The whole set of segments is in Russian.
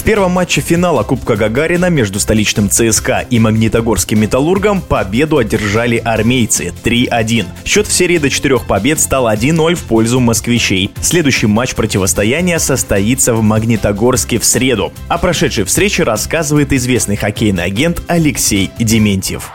В первом матче финала Кубка Гагарина между столичным ЦСКА и Магнитогорским Металлургом победу одержали армейцы 3-1. Счет в серии до четырех побед стал 1-0 в пользу москвичей. Следующий матч противостояния состоится в Магнитогорске в среду. О прошедшей встрече рассказывает известный хоккейный агент Алексей Дементьев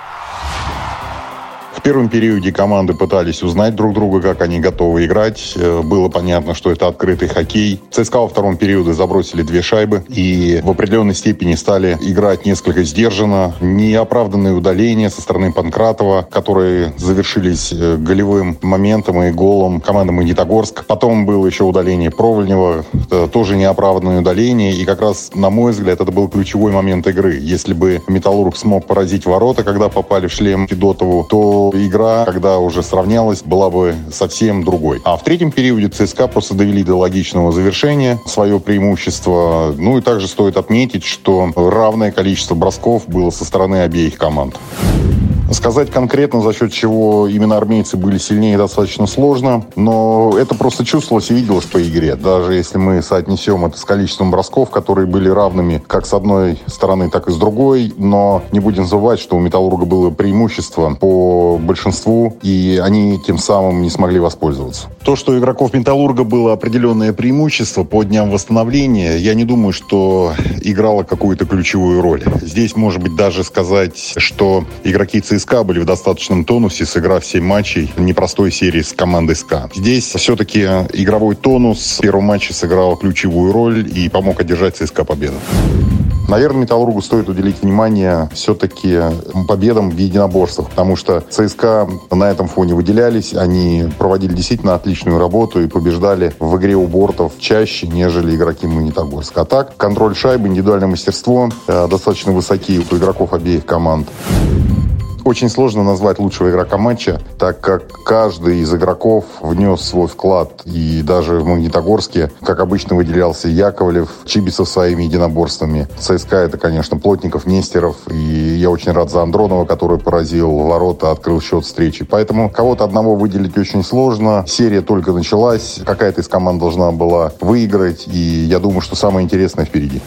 первом периоде команды пытались узнать друг друга, как они готовы играть. Э, было понятно, что это открытый хоккей. ЦСКА во втором периоде забросили две шайбы и в определенной степени стали играть несколько сдержанно. Неоправданные удаления со стороны Панкратова, которые завершились э, голевым моментом и голом команды Магнитогорск. Потом было еще удаление Провольнева, тоже неоправданное удаление. И как раз, на мой взгляд, это был ключевой момент игры. Если бы Металлург смог поразить ворота, когда попали в шлем Федотову, то игра, когда уже сравнялась, была бы совсем другой. А в третьем периоде ЦСКА просто довели до логичного завершения свое преимущество. Ну и также стоит отметить, что равное количество бросков было со стороны обеих команд. Сказать конкретно, за счет чего именно армейцы были сильнее, достаточно сложно, но это просто чувствовалось и виделось по игре. Даже если мы соотнесем это с количеством бросков, которые были равными как с одной стороны, так и с другой, но не будем забывать, что у Металлурга было преимущество по большинству, и они тем самым не смогли воспользоваться. То, что у игроков Металлурга было определенное преимущество по дням восстановления, я не думаю, что играло какую-то ключевую роль. Здесь, может быть, даже сказать, что игроки ЦСКА были в достаточном тонусе, сыграв 7 матчей непростой серии с командой СКА. Здесь все-таки игровой тонус в первом матче сыграл ключевую роль и помог одержать ЦСКА победу. Наверное, Металлургу стоит уделить внимание все-таки победам в единоборствах, потому что ЦСКА на этом фоне выделялись, они проводили действительно отличную работу и побеждали в игре у бортов чаще, нежели игроки Магнитогорска. А так, контроль шайбы, индивидуальное мастерство э, достаточно высокие у игроков обеих команд. Очень сложно назвать лучшего игрока матча, так как каждый из игроков внес свой вклад. И даже в Магнитогорске, как обычно, выделялся Яковлев, Чибисов своими единоборствами. ЦСКА это, конечно, Плотников, Нестеров. И я очень рад за Андронова, который поразил ворота, открыл счет встречи. Поэтому кого-то одного выделить очень сложно. Серия только началась. Какая-то из команд должна была выиграть. И я думаю, что самое интересное впереди.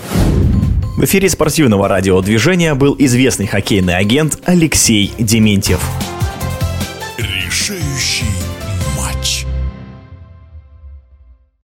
В эфире спортивного радиодвижения был известный хоккейный агент Алексей Дементьев. Решающий